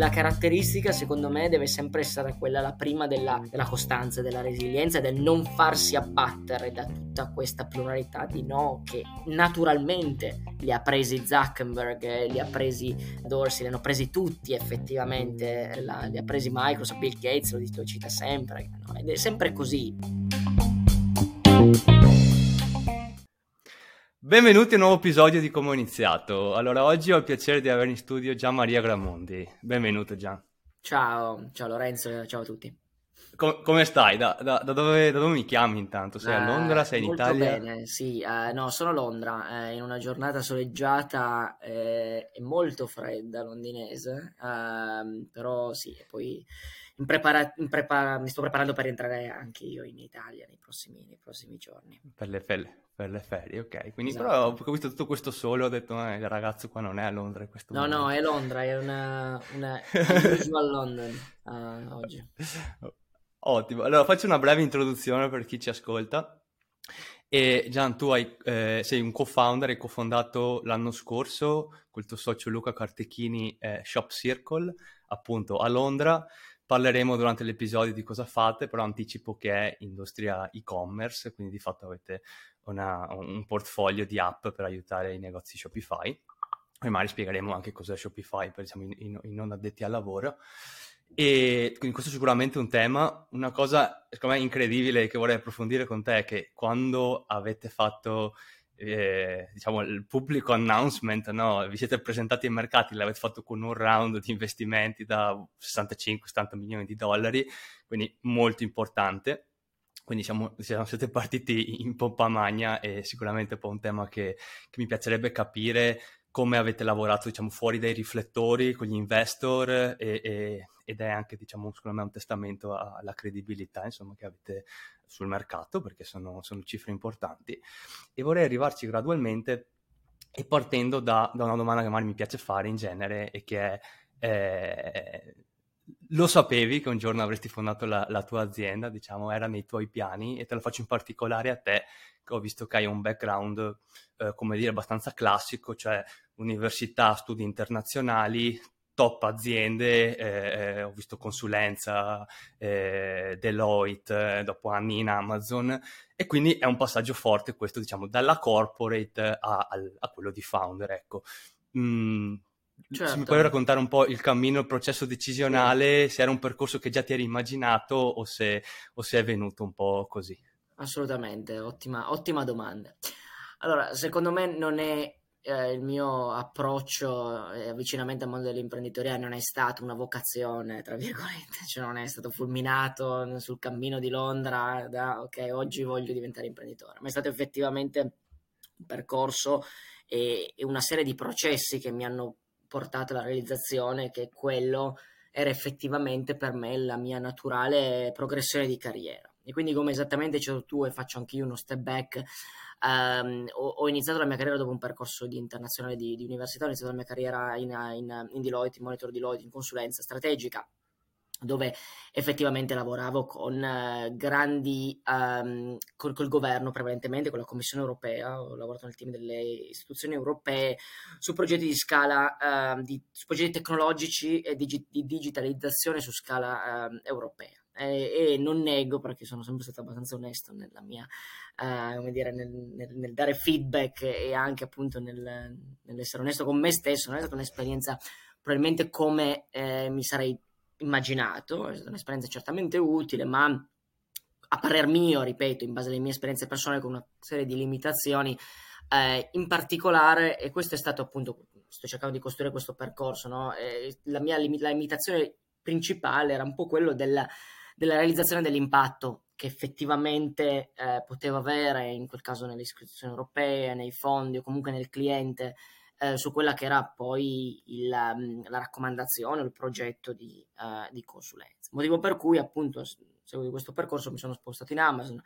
la caratteristica secondo me deve sempre essere quella la prima della, della costanza, della resilienza e del non farsi abbattere da tutta questa pluralità di no che naturalmente li ha presi Zuckerberg, li ha presi Dorsey, li hanno presi tutti effettivamente, la, li ha presi Microsoft, Bill Gates, lo, lo cita sempre, no? ed è sempre così. Benvenuti a un nuovo episodio di Come ho iniziato. Allora, oggi ho il piacere di avere in studio Gian Maria Gramondi. Benvenuto Gian. Ciao, ciao Lorenzo, ciao a tutti. Com- come stai? Da, da, da, dove, da, dove, mi chiami intanto? Sei a Londra? Sei in molto Italia? Bene, sì, uh, no, sono a Londra, uh, in una giornata soleggiata eh, e molto fredda londinese, uh, però sì, poi in prepara- in prepara- mi sto preparando per entrare anche io in Italia nei prossimi, nei prossimi giorni. Per le, fe- per le, ferie, ok. Quindi esatto. però ho visto tutto questo sole, ho detto eh, il ragazzo qua non è a Londra. Questo no, momento. no, è Londra, è una, una usual London uh, oggi. Ottimo, allora faccio una breve introduzione per chi ci ascolta. E Gian, tu hai, eh, sei un co-founder, hai cofondato l'anno scorso col tuo socio Luca Cartechini eh, Shop Circle, appunto a Londra. Parleremo durante l'episodio di cosa fate, però anticipo che è industria e-commerce, quindi di fatto avete una, un portfolio di app per aiutare i negozi Shopify. E magari spiegheremo anche cos'è Shopify per diciamo, i, i non addetti al lavoro. E quindi questo è sicuramente un tema. Una cosa, secondo me, incredibile che vorrei approfondire con te è che quando avete fatto eh, diciamo, il pubblico announcement, no? vi siete presentati ai mercati, l'avete fatto con un round di investimenti da 65-70 milioni di dollari, quindi molto importante. Quindi siamo, siete partiti in pompa magna e sicuramente un un tema che, che mi piacerebbe capire come avete lavorato diciamo, fuori dai riflettori con gli investor e, e, ed è anche diciamo, secondo me un testamento alla credibilità insomma, che avete sul mercato perché sono, sono, cifre importanti. E vorrei arrivarci gradualmente e partendo da, da, una domanda che magari mi piace fare in genere e che è eh, lo sapevi che un giorno avresti fondato la, la, tua azienda, diciamo, era nei tuoi piani e te lo faccio in particolare a te, che ho visto che hai un background, eh, come dire, abbastanza classico, cioè università, studi internazionali, top aziende, eh, eh ho visto consulenza, eh, Deloitte, eh, dopo anni in Amazon, e quindi è un passaggio forte questo, diciamo, dalla corporate a, a, a quello di founder, ecco. Mm, Certo. Se mi puoi raccontare un po' il cammino, il processo decisionale, sì. se era un percorso che già ti eri immaginato o se, o se è venuto un po' così. Assolutamente, ottima, ottima domanda. Allora, secondo me non è eh, il mio approccio e avvicinamento al mondo dell'imprenditoria non è stato una vocazione, tra virgolette, cioè non è stato fulminato sul cammino di Londra da ok, oggi voglio diventare imprenditore, ma è stato effettivamente un percorso e, e una serie di processi che mi hanno portato alla realizzazione che quello era effettivamente per me la mia naturale progressione di carriera. E quindi, come esattamente hai detto tu, e faccio anche io uno step back, um, ho, ho, iniziato la mia carriera dopo un percorso di internazionale di, di università, ho iniziato la mia carriera in, in, in Deloitte, in monitor Deloitte, in consulenza strategica dove effettivamente lavoravo con uh, grandi, um, col, col, governo prevalentemente, con la Commissione europea, ho lavorato nel team delle istituzioni europee su progetti di scala, uh, di, su progetti tecnologici e di, di digitalizzazione su scala uh, europea. E, e, non nego, perché sono sempre stato abbastanza onesto nella mia, uh, come dire, nel, nel, nel, dare feedback e anche appunto nel, nell'essere onesto con me stesso, non è stata un'esperienza probabilmente come eh, mi sarei immaginato, è stata un'esperienza certamente utile, ma a parer mio, ripeto, in base alle mie esperienze personali con una serie di limitazioni, eh, in particolare, e questo è stato appunto, sto cercando di costruire questo percorso, no? eh, la mia lim- la limitazione principale era un po' quello della, della realizzazione dell'impatto che effettivamente eh, potevo avere, in quel caso nelle istituzioni europee, nei fondi o comunque nel cliente, eh, su quella che era poi il, mm, la raccomandazione o il progetto di, uh, di, consulenza. Motivo per cui, appunto, seguito di questo percorso mi sono spostato in Amazon.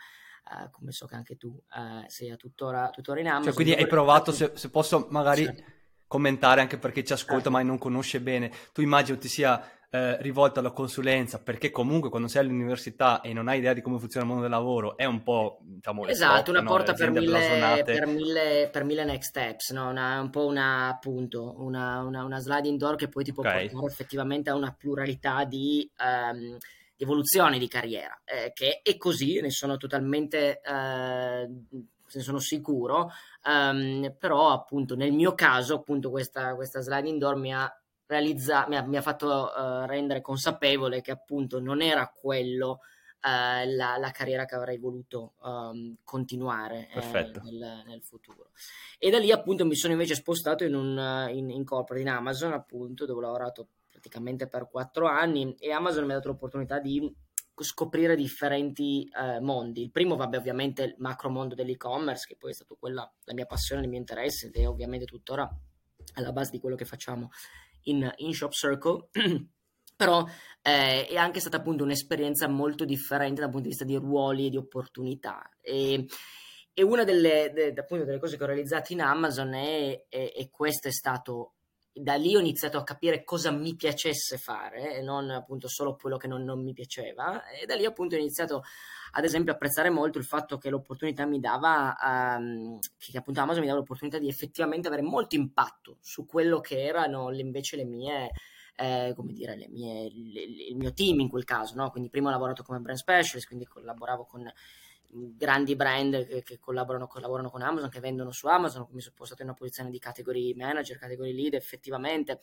Uh, come so che anche tu uh, sei tuttora, tuttora in Amazon. Cioè, quindi hai provato, se, se posso magari certo. commentare anche perché ci ascolta certo. ma non conosce bene, tu immagino ti sia eh, rivolto alla consulenza, perché comunque quando sei all'università e non hai idea di come funziona il mondo del lavoro, è un po', diciamo, esatto, una porta no? per, mille, per, mille, per, mille, next steps, no? una, un po' una, appunto, una, una, una sliding door che poi ti può okay. portare effettivamente a una pluralità di... Um, evoluzione di carriera, eh, che è così, ne sono totalmente, eh, ne sono sicuro, um, però appunto nel mio caso appunto questa, questa sliding door mi ha, realizza- mi ha, mi ha fatto uh, rendere consapevole che appunto non era quello uh, la, la, carriera che avrei voluto um, continuare eh, nel, nel, futuro. E da lì appunto mi sono invece spostato in un in, in corporate in Amazon appunto dove ho lavorato praticamente per quattro anni e Amazon mi ha dato l'opportunità di scoprire differenti eh, mondi. Il primo, vabbè, ovviamente il macro mondo dell'e-commerce, che poi è stato quella la mia passione, il mio interesse ed è ovviamente tuttora alla base di quello che facciamo in, in Shop Circle. Però eh, è anche stata appunto un'esperienza molto differente dal punto di vista di ruoli e di opportunità. E, e una delle, de, appunto, delle, cose che ho realizzato in Amazon è, e questo è stato da lì ho iniziato a capire cosa mi piacesse fare e non appunto solo quello che non, non, mi piaceva e da lì appunto ho iniziato ad esempio apprezzare molto il fatto che l'opportunità mi dava um, che appunto Amazon mi dava l'opportunità di effettivamente avere molto impatto su quello che erano le, invece le mie eh, come dire, le mie, le, il mio team in quel caso, no? quindi prima ho lavorato come brand specialist, quindi collaboravo con grandi brand che, che collaborano, collaborano, con Amazon, che vendono su Amazon, mi sono postato in una posizione di category manager, category lead effettivamente.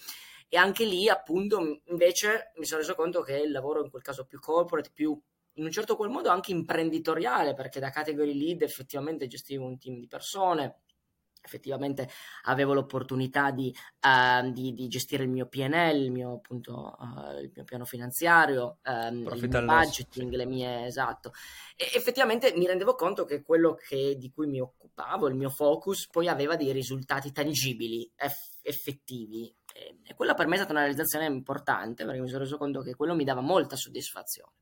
E anche lì, appunto, invece mi sono reso conto che il lavoro in quel caso più corporate, più in un certo qual modo anche imprenditoriale, perché da category lead effettivamente gestivo un team di persone, effettivamente avevo l'opportunità di, uh, di, di, gestire il mio PNL, il mio, appunto, uh, il mio piano finanziario, um, il mio budgeting, le mie esatto. E effettivamente mi rendevo conto che quello che, di cui mi occupavo, il mio focus, poi aveva dei risultati tangibili, eff- effettivi. E, e quella per me è stata una realizzazione importante perché mi sono reso conto che quello mi dava molta soddisfazione.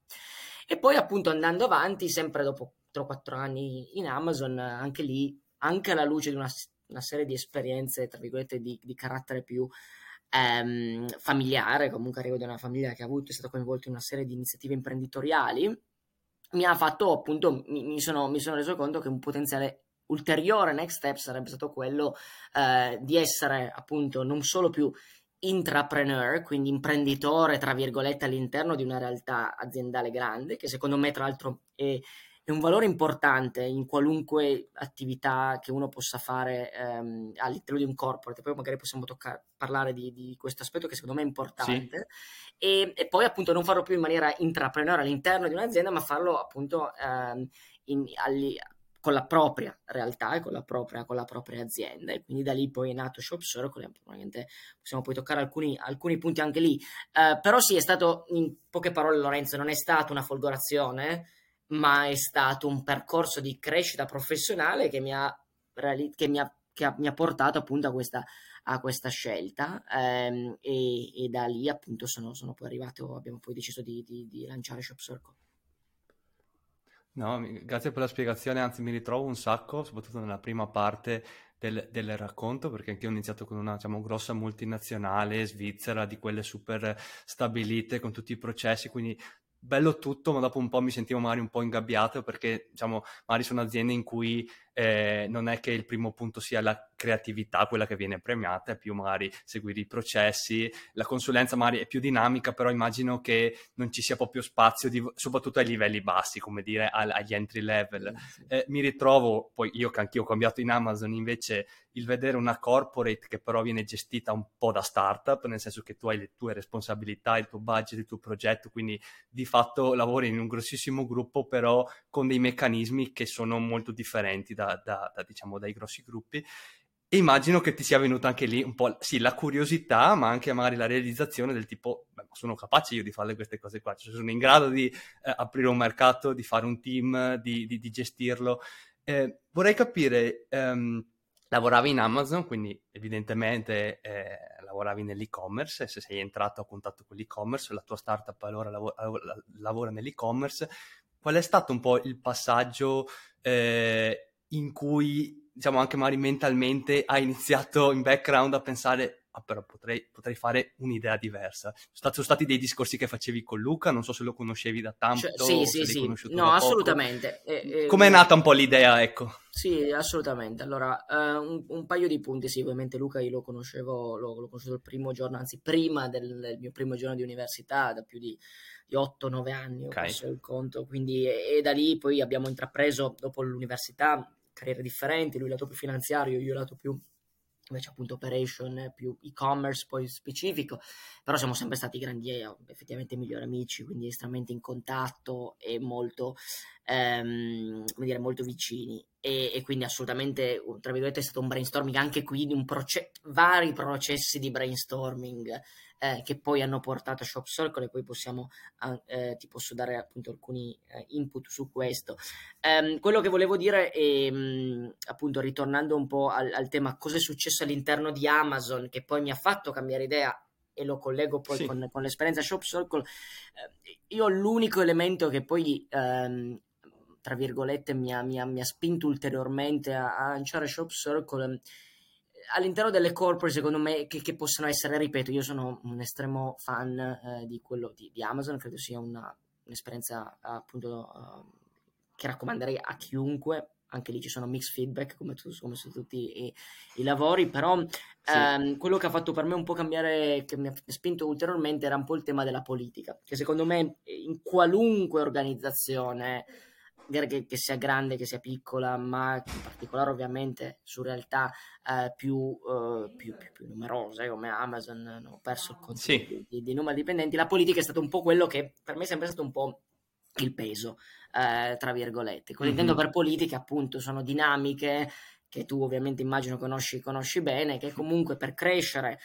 E poi appunto andando avanti, sempre dopo 3-4 anni in Amazon, anche lì anche alla luce di una, una serie di esperienze, tra virgolette, di, di carattere più ehm, familiare, comunque arrivo da una famiglia che ha avuto, è stato coinvolto in una serie di iniziative imprenditoriali, mi ha fatto appunto, mi, mi, sono, mi sono reso conto che un potenziale ulteriore next step sarebbe stato quello eh, di essere appunto non solo più intrapreneur, quindi imprenditore, tra virgolette, all'interno di una realtà aziendale grande, che secondo me tra l'altro è è un valore importante in qualunque attività che uno possa fare ehm, all'interno di un corporate. Poi magari possiamo toccare, parlare di, di, questo aspetto che secondo me è importante. Sì. E, e, poi appunto non farlo più in maniera intrapreneuriale all'interno di un'azienda, ma farlo appunto ehm, in, agli, con la propria realtà e con la propria, con la propria, azienda. E quindi da lì poi è nato Shop Circle probabilmente possiamo poi toccare alcuni, alcuni punti anche lì. Uh, però sì è stato in poche parole Lorenzo non è stata una folgorazione ma è stato un percorso di crescita professionale che mi ha, che mi ha, che ha, mi ha portato appunto a questa, a questa scelta. Ehm, e, e, da lì appunto sono, sono, poi arrivato, abbiamo poi deciso di, di, di lanciare Shop Circle. No, grazie per la spiegazione, anzi mi ritrovo un sacco, soprattutto nella prima parte del, del racconto, perché anche io ho iniziato con una diciamo, grossa multinazionale svizzera, di quelle super stabilite con tutti i processi, quindi bello tutto, ma dopo un po' mi sentivo magari un po' ingabbiato perché, diciamo, magari sono aziende in cui eh, non è che il primo punto sia la creatività, quella che viene premiata, è più magari seguire i processi, la consulenza magari è più dinamica, però immagino che non ci sia proprio spazio, di, soprattutto ai livelli bassi, come dire, agli entry level. Eh, mi ritrovo, poi io che anch'io ho cambiato in Amazon, invece il vedere una corporate che però viene gestita un po' da startup, nel senso che tu hai le tue responsabilità, il tuo budget, il tuo progetto, quindi di fatto lavori in un grossissimo gruppo, però con dei meccanismi che sono molto differenti da, da, da diciamo, dai grossi gruppi. E immagino che ti sia venuta anche lì un po' sì, la curiosità, ma anche magari la realizzazione del tipo, beh, sono capace io di fare queste cose qua, cioè, sono in grado di eh, aprire un mercato, di fare un team, di, di, di gestirlo. Eh, vorrei capire, ehm, lavoravi in Amazon, quindi evidentemente eh, lavoravi nell'e-commerce, se sei entrato a contatto con l'e-commerce, la tua startup allora lavora, lavora nell'e-commerce, qual è stato un po' il passaggio eh, in cui, diciamo, anche magari mentalmente hai iniziato in background a pensare ah, però potrei, potrei, fare un'idea diversa. Sono stati dei discorsi che facevi con Luca, non so se lo conoscevi da tanto. Cioè, sì, sì, sì. No, assolutamente. Eh, eh, Com'è nata un po' l'idea, ecco? Sì, assolutamente. Allora, uh, un, un, paio di punti, sì, ovviamente Luca io lo conoscevo, l'ho, l'ho conosciuto il primo giorno, anzi prima del, del, mio primo giorno di università, da più di, di 8-9 anni, ho okay. perso il conto, quindi e, e da lì poi abbiamo intrapreso, dopo l'università, carriere differenti, lui lato più finanziario, io lato più invece appunto operation più e-commerce poi specifico, però siamo sempre stati grandi e effettivamente migliori amici, quindi estremamente in contatto e molto, ehm, come dire, molto vicini. E, e, quindi assolutamente, tra virgolette, è stato un brainstorming anche qui, un proce- vari processi di brainstorming eh, che poi hanno portato a Shop Circle e poi possiamo, eh, ti posso dare appunto alcuni eh, input su questo. Um, quello che volevo dire è um, appunto ritornando un po' al, al tema cosa è successo all'interno di Amazon che poi mi ha fatto cambiare idea e lo collego poi sì. con, con, l'esperienza Shop Circle, eh, io l'unico elemento che poi, ehm, tra virgolette, mi ha, mi, ha, mi ha, spinto ulteriormente a, a lanciare Shop Circle all'interno delle corporate, secondo me, che, che, possono essere, ripeto, io sono un estremo fan eh, di quello di, di, Amazon, credo sia una, un'esperienza appunto uh, che raccomanderei a chiunque. Anche lì ci sono mixed feedback come, tu, come su tutti i, i lavori, però sì. ehm, quello che ha fatto per me un po' cambiare, che mi ha spinto ulteriormente, era un po' il tema della politica, che secondo me in qualunque organizzazione che, che, sia grande, che sia piccola, ma in particolare ovviamente su realtà eh, più, eh, più, più, più, numerose come Amazon, ho perso il conto sì. di, di, numeri dipendenti, la politica è stato un po' quello che per me è sempre stato un po' il peso, eh, tra virgolette. Cosa mm-hmm. intendo per politica appunto sono dinamiche che tu ovviamente immagino conosci, conosci bene, che comunque per crescere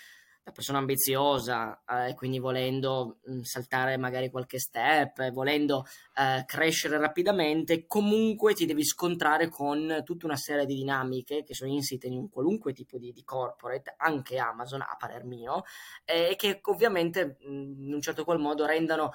da persona ambiziosa e eh, quindi volendo mh, saltare magari qualche step, volendo eh, crescere rapidamente, comunque ti devi scontrare con tutta una serie di dinamiche che sono insite in un qualunque tipo di, di corporate, anche Amazon a parer mio, e che ovviamente mh, in un certo qual modo rendano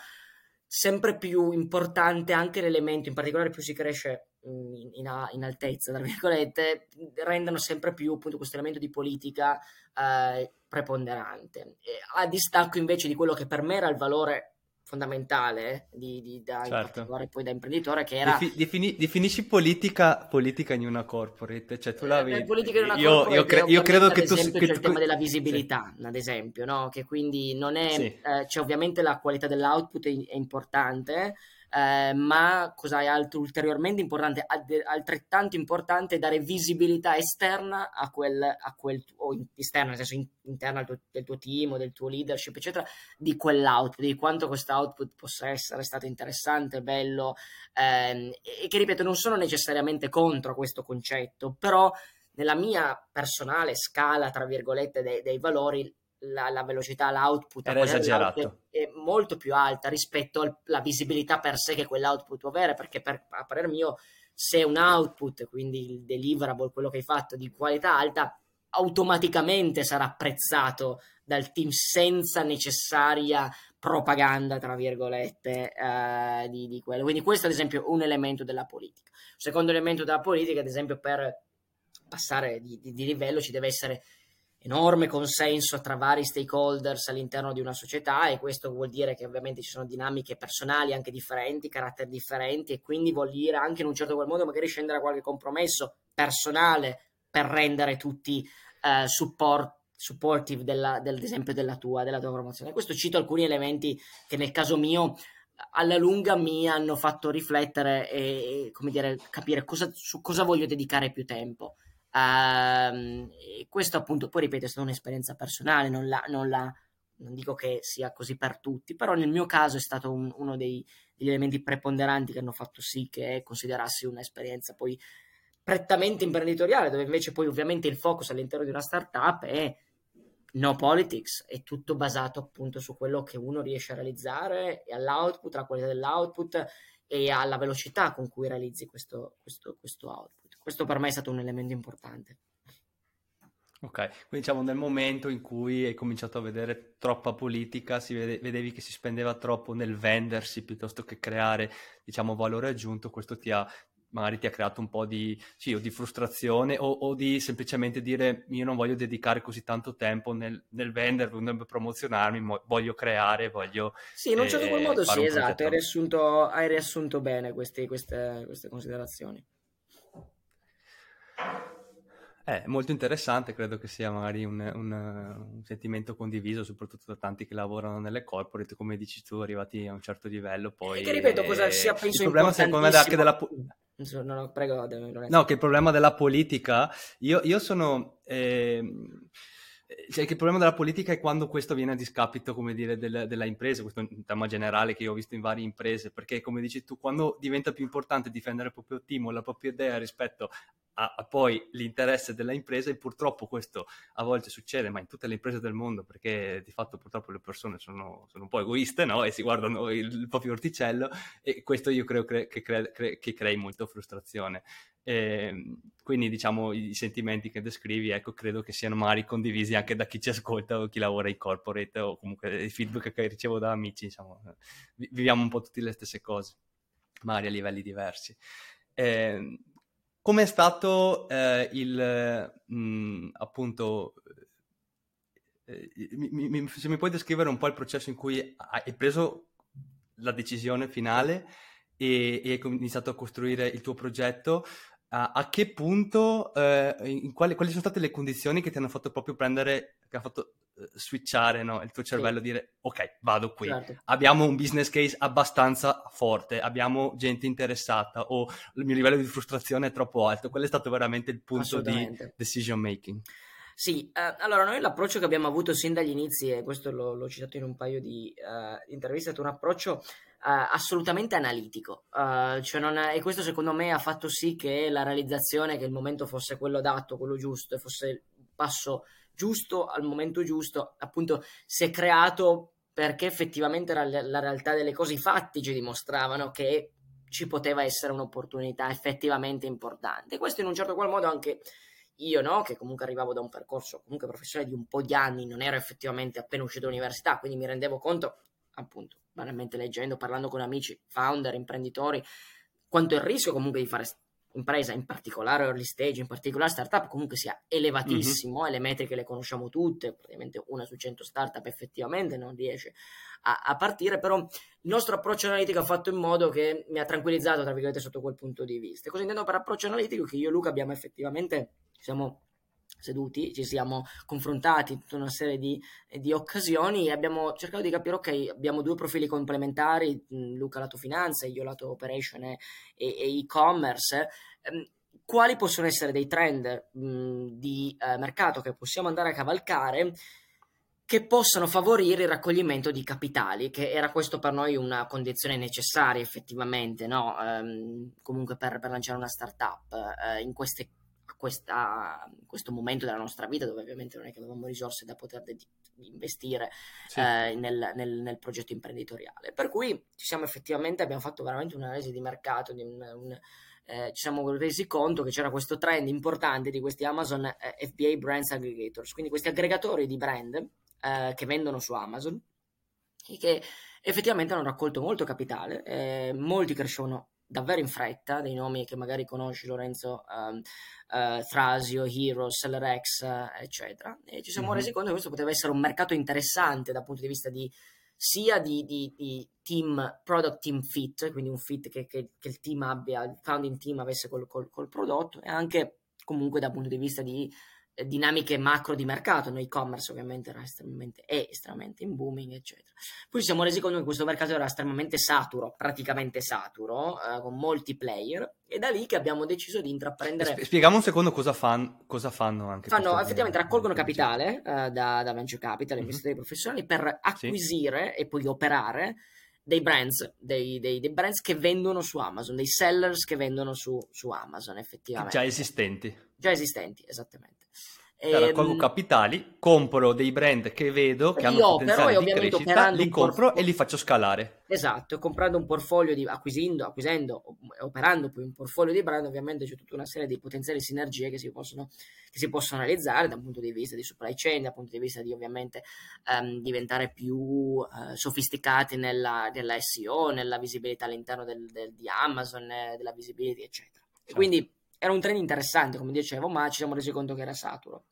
sempre più importante anche l'elemento, in particolare più si cresce in, in, in altezza, tra virgolette, rendono sempre più appunto questo elemento di politica eh, preponderante. E a distacco invece di quello che per me era il valore fondamentale di, di, da, certo. poi da imprenditore che era Defi, defini, definisci politica, politica in una corporate cioè tu la eh, politica in una io, corporate io, cre- io credo che tu che c'è tu... il tema della visibilità sì. ad esempio no? che quindi non è sì. eh, c'è ovviamente la qualità dell'output è, è importante eh, ma cos'hai altro ulteriormente importante, altrettanto importante dare visibilità esterna a quel, a quel o esterna, nel senso interna tuo, del tuo team o del tuo leadership, eccetera, di quell'output, di quanto questo output possa essere stato interessante, bello, ehm, e che ripeto, non sono necessariamente contro questo concetto, però nella mia personale scala, tra virgolette, dei, dei valori, la, la velocità, l'output era esagerato. è molto più alta rispetto alla visibilità per sé che quell'output può avere, perché per, a parer mio se un output, quindi il deliverable, quello che hai fatto di qualità alta, automaticamente sarà apprezzato dal team senza necessaria propaganda, tra virgolette, eh, di, di quello. Quindi questo ad esempio è un elemento della politica. secondo elemento della politica, ad esempio, per passare di, di, di livello ci deve essere enorme consenso tra vari stakeholders all'interno di una società e questo vuol dire che ovviamente ci sono dinamiche personali anche differenti, caratteri differenti e quindi vuol dire anche in un certo qual modo magari scendere a qualche compromesso personale per rendere tutti eh, support, supportive della, del, ad esempio della tua, della tua promozione. Questo cito alcuni elementi che nel caso mio alla lunga mi hanno fatto riflettere e, e dire, capire cosa, su cosa voglio dedicare più tempo. Uh, questo appunto, poi ripeto, è stata un'esperienza personale, non, la, non, la, non, dico che sia così per tutti, però nel mio caso è stato un, uno dei, degli elementi preponderanti che hanno fatto sì che considerassi un'esperienza poi prettamente imprenditoriale, dove invece poi ovviamente il focus all'interno di una startup è no politics, è tutto basato appunto su quello che uno riesce a realizzare e all'output, alla qualità dell'output e alla velocità con cui realizzi questo, questo, questo output. Questo per me è stato un elemento importante. Ok, quindi diciamo nel momento in cui hai cominciato a vedere troppa politica, si vede, vedevi che si spendeva troppo nel vendersi piuttosto che creare, diciamo, valore aggiunto, questo ti ha, magari ti ha creato un po' di, sì, o di frustrazione o, o, di semplicemente dire io non voglio dedicare così tanto tempo nel, nel venderlo, nel promozionarmi, mo- voglio creare, voglio... Sì, in un certo qual modo sì, esatto, hai riassunto, hai riassunto, bene questi, queste, queste considerazioni. È molto interessante, credo che sia magari un, un, un, sentimento condiviso, soprattutto da tanti che lavorano nelle corporate, come dici tu, arrivati a un certo livello, poi... E che ripeto, cosa sia penso il problema secondo me anche della... No, no, prego, no, che il problema della politica, io, io sono... Eh, cioè, che il problema della politica è quando questo viene a discapito, come dire, del, della impresa, questo è un tema generale che io ho visto in varie imprese, perché come dici tu, quando diventa più importante difendere il proprio team o la propria idea rispetto a, a, poi l'interesse della impresa e purtroppo questo a volte succede, ma in tutte le imprese del mondo, perché di fatto purtroppo le persone sono, sono un po' egoiste no? e si guardano il, il, proprio orticello e questo io credo cre- che, cre- cre- che crei molta frustrazione. E, ehm, quindi diciamo i sentimenti che descrivi, ecco, credo che siano magari condivisi anche da chi ci ascolta o chi lavora in corporate o comunque i feedback che ricevo da amici, diciamo, viviamo un po' tutte le stesse cose, magari a livelli diversi. Eh, Com'è stato eh, il, mh, mm, appunto, eh, mi, mi, se mi puoi descrivere un po' il processo in cui hai preso la decisione finale e, e hai iniziato a costruire il tuo progetto, a, a che punto, eh, quali, quali, sono state le condizioni che ti hanno fatto proprio prendere, che hanno fatto switchare no? il tuo cervello sì. dire ok, vado qui. Certo. Abbiamo un business case abbastanza forte, abbiamo gente interessata o il mio livello di frustrazione è troppo alto. Quello è stato veramente il punto di decision making. Sì, eh, allora noi l'approccio che abbiamo avuto sin dagli inizi, e questo l'ho, l'ho citato in un paio di uh, interviste, è stato un approccio Uh, assolutamente analitico uh, cioè è, e questo secondo me ha fatto sì che la realizzazione che il momento fosse quello adatto, quello giusto e fosse il passo giusto al momento giusto, appunto si è creato perché effettivamente la, la realtà delle cose, i fatti ci dimostravano che ci poteva essere un'opportunità effettivamente importante. Questo in un certo qual modo anche io, no? che comunque arrivavo da un percorso comunque professionale di un po' di anni, non ero effettivamente appena uscito dall'università, quindi mi rendevo conto, appunto, banalmente leggendo, parlando con amici, founder, imprenditori, quanto il rischio comunque di fare impresa, in particolare early stage, in particolare startup, comunque sia elevatissimo mm-hmm. e le metriche le conosciamo tutte, praticamente una su 100 startup effettivamente non riesce a, a, partire, però il nostro approccio analitico ha fatto in modo che mi ha tranquillizzato, tra virgolette, sotto quel punto di vista. Cosa intendo per approccio analitico? Che io e Luca abbiamo effettivamente, siamo seduti, ci siamo confrontati in tutta una serie di, di, occasioni e abbiamo cercato di capire, ok, abbiamo due profili complementari, Luca lato finanza e io lato operation e, e e-commerce, ehm, quali possono essere dei trend mh, di eh, mercato che possiamo andare a cavalcare che possano favorire il raccoglimento di capitali, che era questo per noi una condizione necessaria effettivamente, no? ehm, comunque per, per, lanciare una startup eh, in queste questa, questo momento della nostra vita dove ovviamente non è che avevamo risorse da poter de- investire sì. eh, nel, nel, nel, progetto imprenditoriale. Per cui ci siamo effettivamente, abbiamo fatto veramente un'analisi di mercato, di un, un, eh, ci siamo resi conto che c'era questo trend importante di questi Amazon eh, FBA Brands Aggregators, quindi questi aggregatori di brand eh, che vendono su Amazon e che effettivamente hanno raccolto molto capitale, eh, molti crescevano davvero in fretta, dei nomi che magari conosci Lorenzo, um, uh, Thrasio, Hero, SellerX, uh, eccetera. E ci siamo mm-hmm. resi conto che questo poteva essere un mercato interessante dal punto di vista di sia di, di, di team, product team fit, quindi un fit che, che, che, il team abbia, il founding team avesse col, col, col prodotto, e anche comunque dal punto di vista di dinamiche macro di mercato, no e-commerce ovviamente era estremamente, è estremamente in booming, eccetera. Poi ci siamo resi conto che questo mercato era estremamente saturo, praticamente saturo, eh, con molti player, e da lì che abbiamo deciso di intraprendere... Spieghiamo un secondo cosa, fan, cosa fanno anche. Fanno, effettivamente raccolgono capitale eh, da, da, venture capital, mm-hmm. investitori professionali, per acquisire sì. e poi operare dei brands, dei, dei, dei, brands che vendono su Amazon, dei sellers che vendono su, su Amazon effettivamente. Già esistenti. Già esistenti, esattamente. Raccolgo ehm, capitali, compro dei brand che vedo che hanno potenziale di crescita, li compro porf- e li faccio scalare. Esatto, comprando un portfolio di acquisendo, acquisendo operando poi un portfolio di brand, ovviamente c'è tutta una serie di potenziali sinergie che si possono, che si possono realizzare dal punto di vista di supply chain, dal punto di vista di ovviamente um, diventare più uh, sofisticati nella, nella, SEO, nella visibilità all'interno del, del, di Amazon, eh, della visibility, eccetera. Certo. Quindi era un trend interessante, come dicevo, ma ci siamo resi conto che era saturo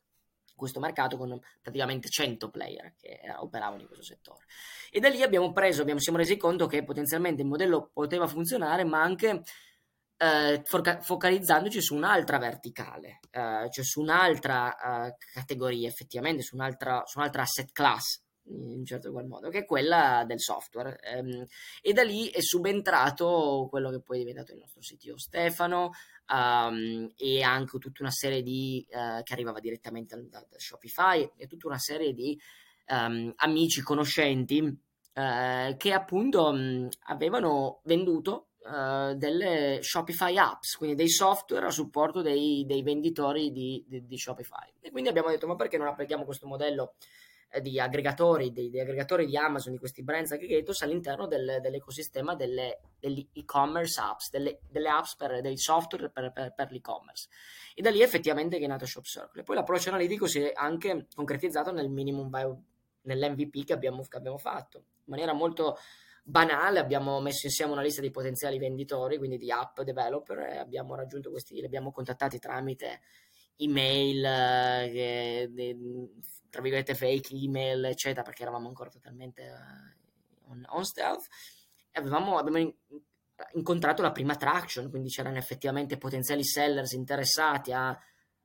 questo mercato con praticamente 100 player che operavano in questo settore. E da lì abbiamo preso, abbiamo, siamo resi conto che potenzialmente il modello poteva funzionare, ma anche eh, foca- focalizzandoci su un'altra verticale, eh, cioè su un'altra eh, categoria, effettivamente, su un'altra, su un'altra asset class in un certo qual modo, che è quella del software. Ehm, e da lì è subentrato quello che poi è diventato il nostro sito Stefano um, e anche tutta una serie di uh, che arrivava direttamente da, da, Shopify e tutta una serie di um, amici, conoscenti uh, che appunto um, avevano venduto Uh, delle Shopify apps, quindi dei software a supporto dei, dei venditori di, di, di, Shopify. E quindi abbiamo detto: ma perché non applichiamo questo modello di aggregatori, dei, dei, aggregatori di Amazon, di questi brands aggregators all'interno del, dell'ecosistema delle, degli e-commerce apps, delle, delle apps per, dei software per, per, per, l'e-commerce. E da lì effettivamente è nato Shop Circle. Poi l'approccio analitico si è anche concretizzato nel minimum viable, nell'MVP che abbiamo, che abbiamo fatto, in maniera molto banale abbiamo messo insieme una lista di potenziali venditori, quindi di app developer, e abbiamo raggiunto questi, li abbiamo contattati tramite email, eh, tra virgolette fake email, eccetera, perché eravamo ancora totalmente uh, on, on, stealth. Avevamo, abbiamo incontrato la prima traction, quindi c'erano effettivamente potenziali sellers interessati a,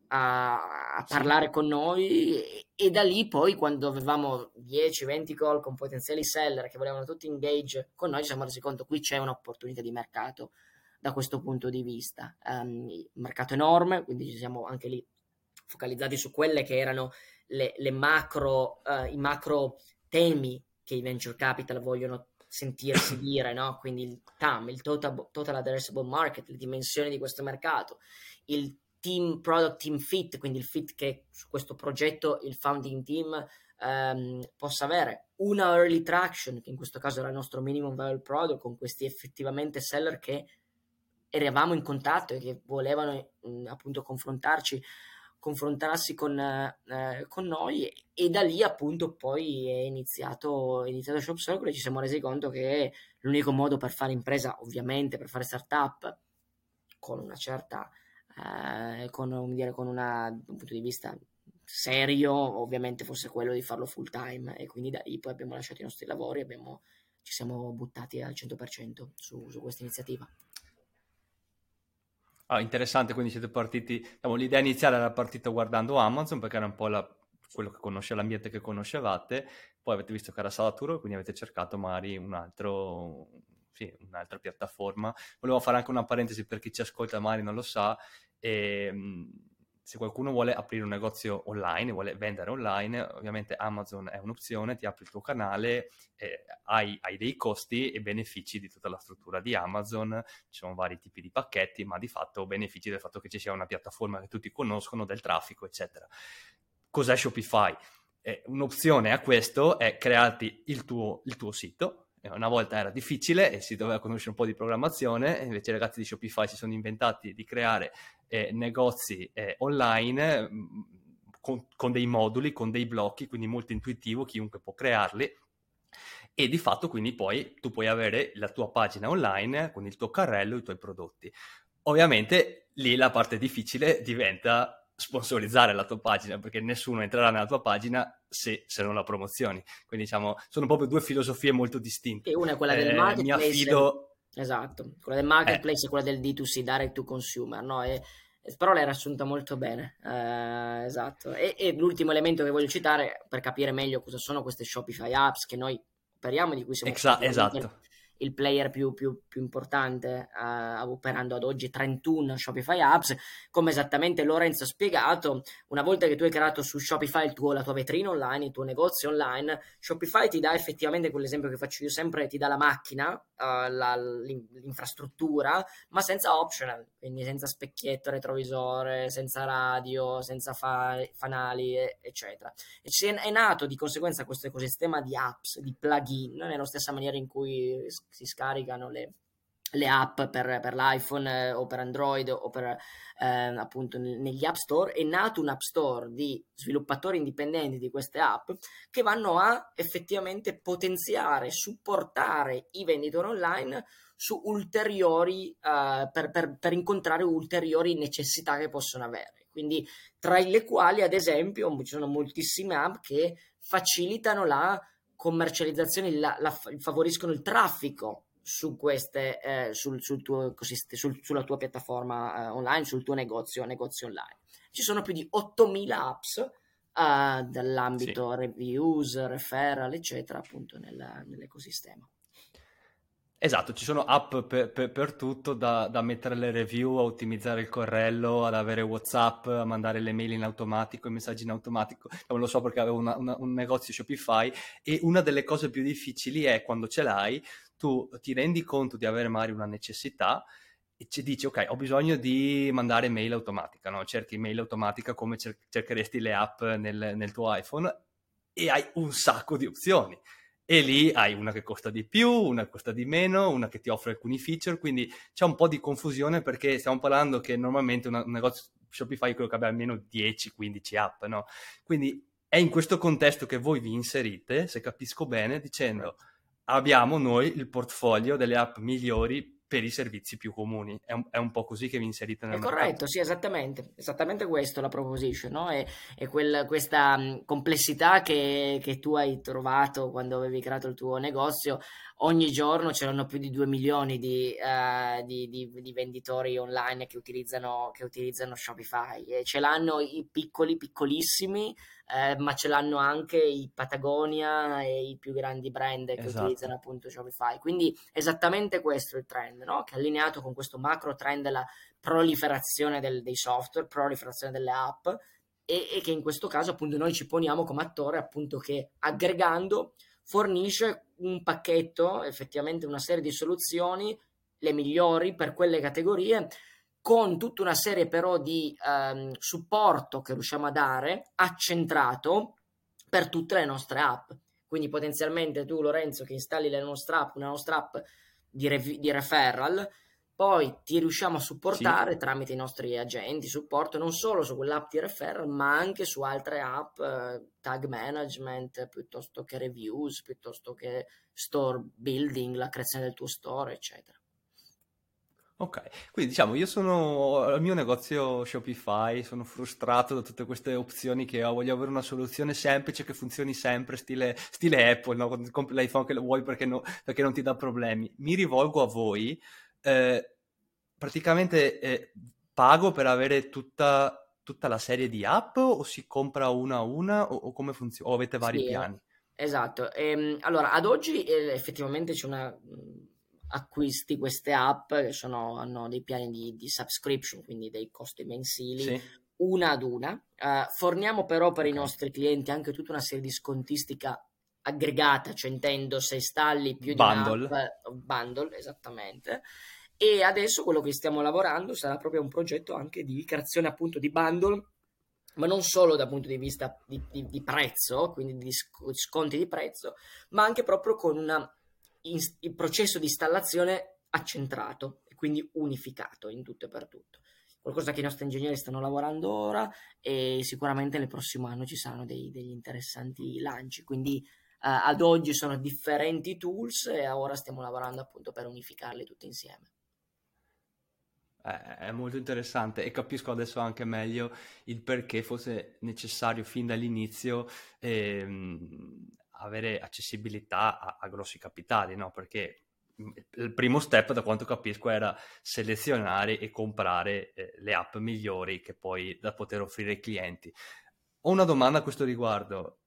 a, a parlare con noi e, e, da lì poi quando avevamo 10-20 call con potenziali seller che volevano tutti engage con noi ci siamo resi conto qui c'è un'opportunità di mercato da questo punto di vista. Um, il mercato enorme, quindi ci siamo anche lì focalizzati su quelle che erano le, le macro, uh, i macro temi che i venture capital vogliono sentirsi dire, no? quindi il TAM, il total, total Addressable Market, le dimensioni di questo mercato, il team product team fit, quindi il fit che su questo progetto il founding team um, possa avere, una early traction, che in questo caso era il nostro minimum viable product, con questi effettivamente seller che eravamo in contatto e che volevano mh, appunto confrontarci confrontarsi con, eh, con, noi e, da lì appunto poi è iniziato, è iniziato Shop Circle e ci siamo resi conto che l'unico modo per fare impresa ovviamente per fare startup con una certa eh, con, dire, con una, un punto di vista serio ovviamente fosse quello di farlo full time. E quindi da lì poi abbiamo lasciato i nostri lavori e ci siamo buttati al 100% su, su questa iniziativa Ah, interessante, quindi siete partiti, diciamo, l'idea iniziale era partita guardando Amazon perché era un po' la, quello che conosce l'ambiente che conoscevate, poi avete visto che era saturo, quindi avete cercato magari un altro, sì, un'altra piattaforma. Volevo fare anche una parentesi per chi ci ascolta, magari non lo sa, e, ehm, se qualcuno vuole aprire un negozio online, vuole vendere online, ovviamente Amazon è un'opzione, ti apri il tuo canale, eh, hai, hai, dei costi e benefici di tutta la struttura di Amazon, ci sono vari tipi di pacchetti, ma di fatto benefici del fatto che ci sia una piattaforma che tutti conoscono, del traffico, eccetera. Cos'è Shopify? Eh, un'opzione a questo è crearti il tuo, il tuo sito, una volta era difficile e si doveva conoscere un po' di programmazione, invece i ragazzi di Shopify si sono inventati di creare eh, negozi eh, online mm, con, con, dei moduli, con dei blocchi, quindi molto intuitivo, chiunque può crearli. E di fatto quindi poi tu puoi avere la tua pagina online con il tuo carrello, i tuoi prodotti. Ovviamente lì la parte difficile diventa sponsorizzare la tua pagina perché nessuno entrerà nella tua pagina se, se non la promozioni. Quindi diciamo, sono proprio due filosofie molto distinte. E una è quella del eh, marketplace. Mi affido... Esatto, quella del marketplace eh. e quella del D2C, direct to consumer, no? E, però l'hai riassunta molto bene, eh, esatto. E, e, l'ultimo elemento che voglio citare per capire meglio cosa sono queste Shopify apps che noi operiamo, di cui siamo Exa- esatto. Il player più, più, più importante, uh, operando ad oggi 31 Shopify apps. Come esattamente Lorenzo ha spiegato, una volta che tu hai creato su Shopify tuo, la tua vetrina online, il tuo negozio online, Shopify ti dà effettivamente quell'esempio che faccio io sempre, ti dà la macchina, uh, la, l'infrastruttura, ma senza optional, quindi senza specchietto, retrovisore, senza radio, senza fa- fanali, eccetera. E è nato di conseguenza questo ecosistema di apps, di plugin, nella stessa maniera in cui si scaricano le, le app per, per l'iPhone eh, o per Android o per eh, appunto negli app store è nato un app store di sviluppatori indipendenti di queste app che vanno a effettivamente potenziare, supportare i venditori online su ulteriori eh, per, per, per incontrare ulteriori necessità che possono avere. Quindi tra le quali ad esempio ci sono moltissime app che facilitano la commercializzazione, la, la, favoriscono il traffico su queste, eh, sul, sul tuo sul, sulla tua piattaforma eh, online, sul tuo negozio, negozio online. Ci sono più di 8000 apps eh, dall'ambito sì. reviews, referral, eccetera, appunto nel, nell'ecosistema. Esatto, ci sono app per, per, per tutto, da, da, mettere le review, a ottimizzare il corrello, ad avere WhatsApp, a mandare le mail in automatico, i messaggi in automatico. Non lo so perché avevo una, una, un negozio Shopify e una delle cose più difficili è quando ce l'hai, tu ti rendi conto di avere magari una necessità e ci dici ok ho bisogno di mandare mail automatica, no? cerchi mail automatica come cer- cercheresti le app nel, nel tuo iPhone e hai un sacco di opzioni e lì hai una che costa di più, una che costa di meno, una che ti offre alcuni feature, quindi c'è un po' di confusione perché stiamo parlando che normalmente un negozio Shopify credo che abbia almeno 10-15 app, no? Quindi è in questo contesto che voi vi inserite, se capisco bene, dicendo abbiamo noi il portfolio delle app migliori per i servizi più comuni. È un, è un, po' così che vi inserite nel è mercato. Corretto, sì, esattamente. Esattamente questo la proposition, no? È, è quel, questa complessità che, che, tu hai trovato quando avevi creato il tuo negozio. Ogni giorno c'erano più di 2 milioni di, uh, di, di, di venditori online che utilizzano, che utilizzano Shopify. E ce l'hanno i piccoli, piccolissimi, eh, ma ce l'hanno anche i Patagonia e i più grandi brand che esatto. utilizzano appunto Shopify. Quindi esattamente questo è il trend, no? che è allineato con questo macro trend della proliferazione del, dei software, proliferazione delle app e, e, che in questo caso appunto noi ci poniamo come attore appunto che aggregando fornisce un pacchetto, effettivamente una serie di soluzioni, le migliori per quelle categorie con tutta una serie però di ehm, supporto che riusciamo a dare accentrato per tutte le nostre app. Quindi potenzialmente tu Lorenzo che installi la nostra app, una nostra app di, rev- di referral, poi ti riusciamo a supportare sì. tramite i nostri agenti supporto non solo su quell'app di referral ma anche su altre app eh, tag management piuttosto che reviews piuttosto che store building la creazione del tuo store eccetera Ok, quindi diciamo, io sono al mio negozio Shopify, sono frustrato da tutte queste opzioni che ho, voglio avere una soluzione semplice che funzioni sempre, stile, stile Apple, no? Compri l'iPhone che lo vuoi perché, no, perché, non ti dà problemi. Mi rivolgo a voi, eh, praticamente eh, pago per avere tutta, tutta, la serie di app o si compra una a una o, o come funziona? O avete vari sì, piani? Esatto, ehm, allora ad oggi eh, effettivamente c'è una acquisti queste app che sono, hanno dei piani di, di, subscription, quindi dei costi mensili, sì. una ad una. Uh, forniamo però per okay. i nostri clienti anche tutta una serie di scontistica aggregata, cioè intendo se installi più di bundle. un'app, bundle, esattamente. E adesso quello che stiamo lavorando sarà proprio un progetto anche di creazione appunto di bundle ma non solo dal punto di vista di, di, di prezzo, quindi di sconti di prezzo, ma anche proprio con una in, il processo di installazione accentrato e quindi unificato in tutto e per tutto. Qualcosa che i nostri ingegneri stanno lavorando ora e sicuramente nel prossimo anno ci saranno dei, degli interessanti lanci. Quindi uh, ad oggi sono differenti tools e ora stiamo lavorando appunto per unificarli tutti insieme. È molto interessante e capisco adesso anche meglio il perché fosse necessario fin dall'inizio ehm, avere accessibilità a, a grossi capitali, no? Perché mm, il primo step, da quanto capisco, era selezionare e comprare eh, le app migliori che poi da poter offrire ai clienti. Ho una domanda a questo riguardo.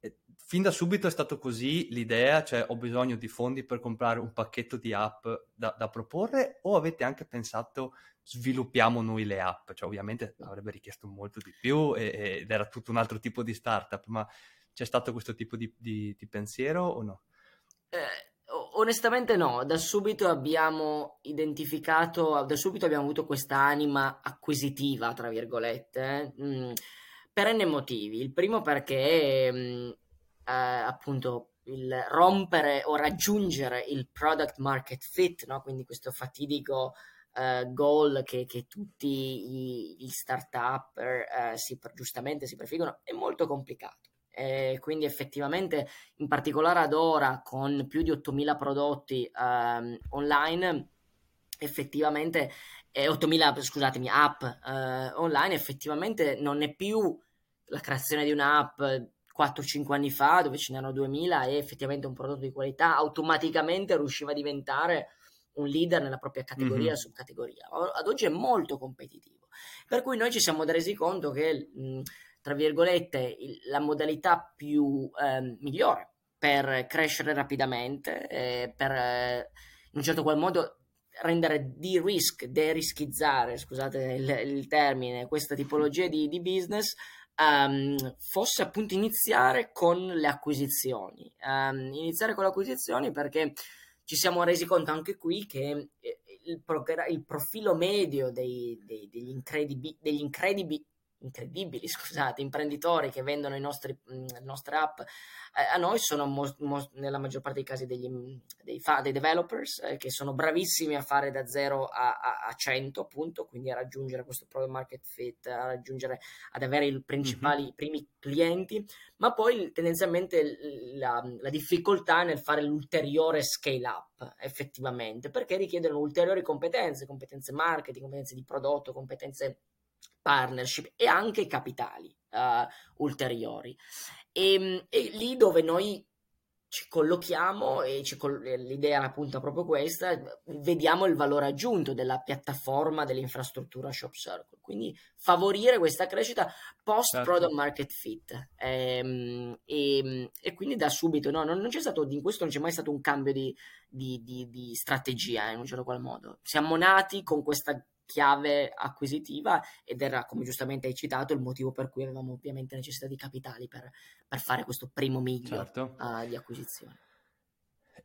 Eh, fin da subito è stato così l'idea, cioè ho bisogno di fondi per comprare un pacchetto di app da, da proporre o avete anche pensato sviluppiamo noi le app? Cioè ovviamente avrebbe richiesto molto di più e, ed era tutto un altro tipo di startup, ma c'è stato questo tipo di, di, di pensiero o no? Eh, onestamente no, da subito abbiamo identificato, da subito abbiamo avuto questa anima acquisitiva, tra virgolette, mh, mm, per n motivi. Il primo perché mm, eh, appunto il rompere o raggiungere il product market fit, no? quindi questo fatidico uh, goal che, che tutti i, gli start-up uh, si, giustamente si prefiggono, è molto complicato. E quindi effettivamente, in particolare ad ora, con più di 8.000 prodotti uh, online, effettivamente, eh, 8.000, scusatemi, app online, effettivamente non è più la creazione di un'app 4-5 anni fa, dove ce n'erano 2000 e effettivamente un prodotto di qualità automaticamente riusciva a diventare un leader nella propria categoria, mm-hmm. subcategoria. Ad oggi è molto competitivo. Per cui noi ci siamo resi conto che, mh, tra virgolette, il, la modalità più eh, migliore per crescere rapidamente, eh, per eh, in un certo qual modo rendere de-risk, de-rischizzare, scusate il, il, termine, questa tipologia di, di business um, fosse appunto iniziare con le acquisizioni. Um, iniziare con le acquisizioni perché ci siamo resi conto anche qui che eh, il, il profilo medio dei, dei, degli, incredibi- degli incredibili incredibili, scusate, imprenditori che vendono nostri, mm, le nostre app a noi sono mo- mo- nella maggior parte dei casi degli, dei, fa- dei developers eh, che sono bravissimi a fare da 0 a, a, a 100 appunto, quindi a raggiungere questo product market fit, a raggiungere, ad avere i principali, mm-hmm. primi clienti, ma poi tendenzialmente la, la difficoltà nel fare l'ulteriore scale up effettivamente, perché richiedono ulteriori competenze, competenze marketing, competenze di prodotto, competenze partnership e anche capitali uh, ulteriori. E, ehm, e, lì dove noi ci collochiamo e ci coll- l'idea appunto è proprio questa, vediamo il valore aggiunto della piattaforma dell'infrastruttura Shop Circle, quindi favorire questa crescita post certo. product market fit ehm, e, e, quindi da subito no, non, non, c'è stato, in questo non c'è mai stato un cambio di, di, di, di strategia in un certo qual modo, siamo nati con questa chiave acquisitiva ed era, come giustamente hai citato, il motivo per cui avevamo ovviamente necessità di capitali per, per fare questo primo miglio certo. uh, di acquisizione.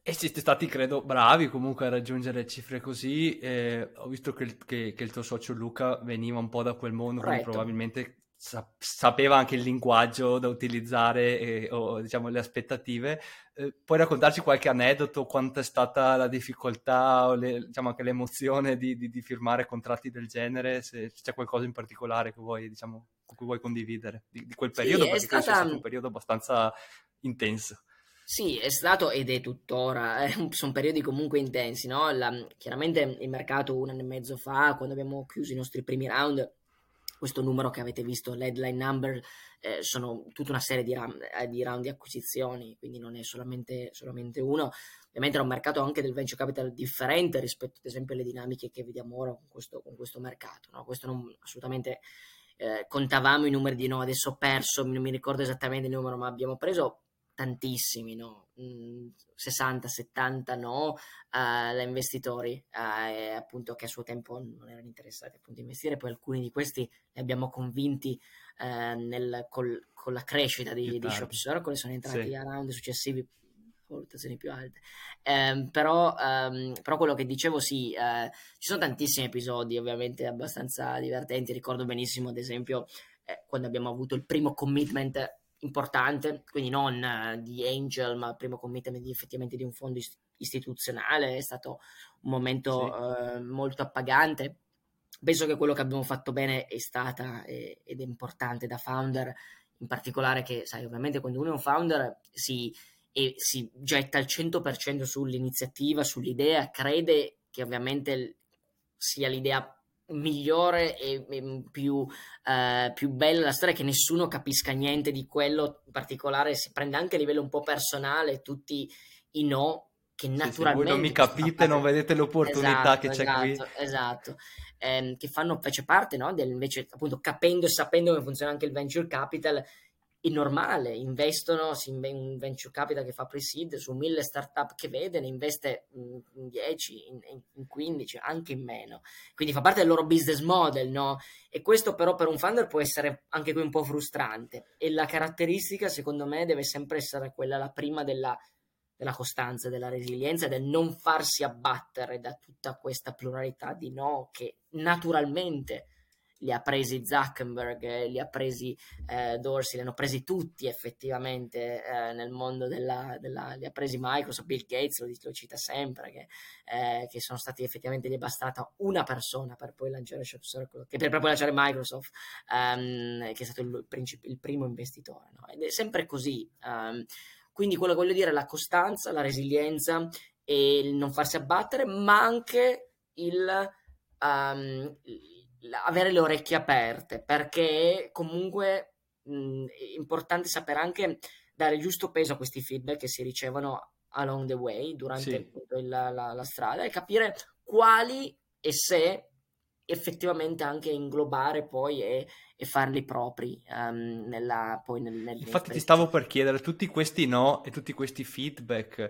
E siete stati, credo, bravi comunque a raggiungere cifre così. Eh, ho visto che il, che, che il, tuo socio Luca veniva un po' da quel mondo, quindi probabilmente sapeva anche il linguaggio da utilizzare e, o diciamo le aspettative. Eh, puoi raccontarci qualche aneddoto, quanto è stata la difficoltà o le, diciamo anche l'emozione di, di, di, firmare contratti del genere, se c'è qualcosa in particolare che vuoi, diciamo, con cui vuoi condividere di, di quel periodo, sì, perché stata... è stato un periodo abbastanza intenso. Sì, è stato ed è tuttora, eh, sono periodi comunque intensi, no? La, chiaramente il mercato un anno e mezzo fa, quando abbiamo chiuso i nostri primi round, questo numero che avete visto, l'headline number, eh, sono tutta una serie di, ram, eh, di, round di acquisizioni, quindi non è solamente, solamente, uno. Ovviamente era un mercato anche del venture capital differente rispetto ad esempio alle dinamiche che vediamo ora con questo, con questo mercato. No? Questo non assolutamente eh, contavamo i numeri di no, adesso ho perso, non mi ricordo esattamente il numero, ma abbiamo preso tantissimi, no? 60, 70 no uh, da investitori uh, appunto che a suo tempo non erano interessati appunto a investire, poi alcuni di questi li abbiamo convinti uh, nel, col, con la crescita di, di Shop Circle, sono entrati sì. a round successivi valutazioni più alte. Um, però, um, però, quello che dicevo, sì, uh, ci sono tantissimi episodi, ovviamente abbastanza divertenti. Ricordo benissimo, ad esempio, eh, quando abbiamo avuto il primo commitment importante, quindi non uh, di Angel, ma il primo commitment di, effettivamente di un fondo ist- istituzionale, è stato un momento sì. uh, molto appagante. Penso che quello che abbiamo fatto bene è stata eh, ed è importante da founder, in particolare che, sai, ovviamente quando uno è un founder si, e si getta al 100% sull'iniziativa, sull'idea, crede che ovviamente sia l'idea migliore e, e più, eh, più bella la storia che nessuno capisca niente di quello in particolare si prende anche a livello un po' personale tutti i no che naturalmente sì, non mi capite non vedete l'opportunità esatto, che c'è esatto, qui. esatto eh, che fanno invece parte no, del, invece appunto capendo e sapendo come funziona anche il venture capital è normale, investono in venture capital che fa pre-seed su mille startup che vede, ne investe in 10, in, in 15, anche in meno. Quindi fa parte del loro business model, no? E questo però per un founder può essere anche qui un po' frustrante. E la caratteristica, secondo me, deve sempre essere quella, la prima della, della costanza, della resilienza, del non farsi abbattere da tutta questa pluralità di no che naturalmente li ha presi Zuckerberg, li ha presi eh, Dorsey, li hanno presi tutti effettivamente eh, nel mondo della, della, li ha presi Microsoft, Bill Gates lo, lo cita sempre, che, eh, che, sono stati effettivamente, gli è bastata una persona per poi lanciare Shop Circle, che per, poi lanciare Microsoft, um, che è stato il, princip- il primo investitore, no? ed è sempre così. Um, quindi quello che voglio dire è la costanza, la resilienza e il non farsi abbattere, ma anche il, um, avere le orecchie aperte, perché comunque mh, è importante sapere anche dare il giusto peso a questi feedback che si ricevono along the way durante sì. il, la, la, la, strada e capire quali e se effettivamente anche inglobare poi e, e farli propri um, nella, poi nel, nel infatti ti stavo per chiedere tutti questi no e tutti questi feedback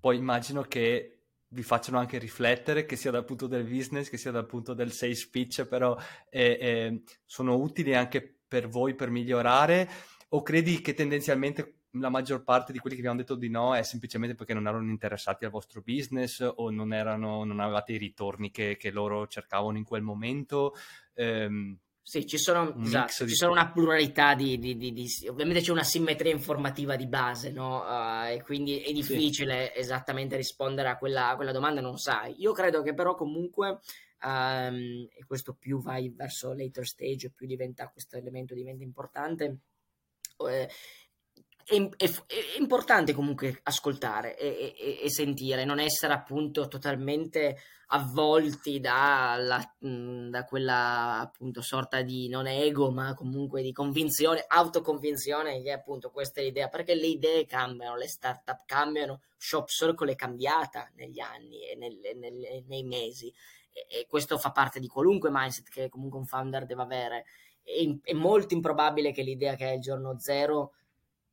poi immagino che vi facciano anche riflettere, che sia dal punto del business, che sia dal punto del sales pitch, però eh, eh, sono utili anche per voi per migliorare o credi che tendenzialmente la maggior parte di quelli che vi hanno detto di no è semplicemente perché non erano interessati al vostro business o non, erano, non avevate i ritorni che, che loro cercavano in quel momento? Eh, sì, ci sono, esatto, ci sono una pluralità di, di, di, di, Ovviamente c'è una simmetria informativa di base, no? Uh, e quindi è difficile sì. esattamente rispondere a quella, a quella, domanda, non sai. Io credo che però comunque, um, e questo più vai verso later stage, più diventa questo elemento diventa importante, eh, è, è, è, importante comunque ascoltare e, e, e, sentire, non essere appunto totalmente avvolti da, la, da, quella appunto sorta di non ego, ma comunque di convinzione, autoconvinzione che appunto questa è l'idea, perché le idee cambiano, le startup cambiano, Shop Circle è cambiata negli anni e nel, nel, nei mesi e, questo fa parte di qualunque mindset che comunque un founder deve avere. È, è molto improbabile che l'idea che è il giorno zero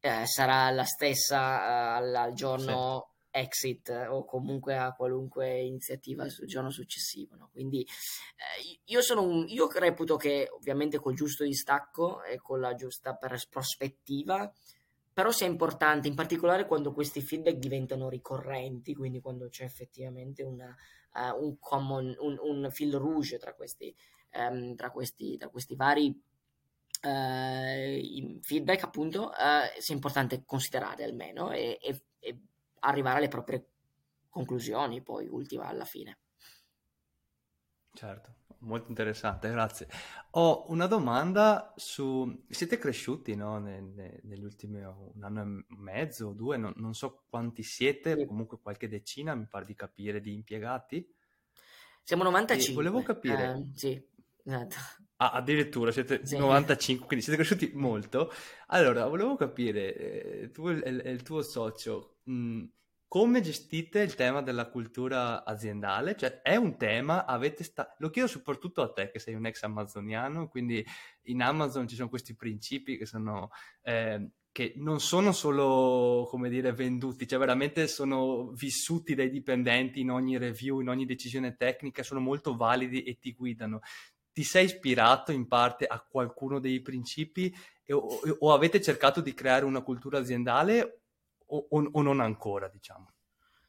eh, sarà la stessa uh, al, giorno sì. exit o comunque a qualunque iniziativa sul giorno successivo. No? Quindi eh, io, sono un, io reputo che ovviamente col giusto distacco e con la giusta prospettiva però sia importante, in particolare quando questi feedback diventano ricorrenti, quindi quando c'è effettivamente una, uh, un, common, un, un fil rouge tra questi, um, tra questi, tra questi vari eh, feedback appunto eh, sia importante considerare almeno e, e, e, arrivare alle proprie conclusioni poi ultima alla fine certo molto interessante grazie ho una domanda su siete cresciuti no? ne, ne, negli ultimi un anno e mezzo o due non, non so quanti siete sì. comunque qualche decina mi pare di capire di impiegati siamo 95 e volevo capire eh, sì Esatto. Ah, addirittura siete sì. 95, quindi siete cresciuti molto. Allora, volevo capire, eh, tu e il, il, tuo socio, mh, mm, come gestite il tema della cultura aziendale? Cioè, è un tema, avete sta... lo chiedo soprattutto a te che sei un ex amazoniano, quindi in Amazon ci sono questi principi che sono... Eh, che non sono solo, come dire, venduti, cioè veramente sono vissuti dai dipendenti in ogni review, in ogni decisione tecnica, sono molto validi e ti guidano ti sei ispirato in parte a qualcuno dei principi o, o, avete cercato di creare una cultura aziendale o, o, o non ancora, diciamo?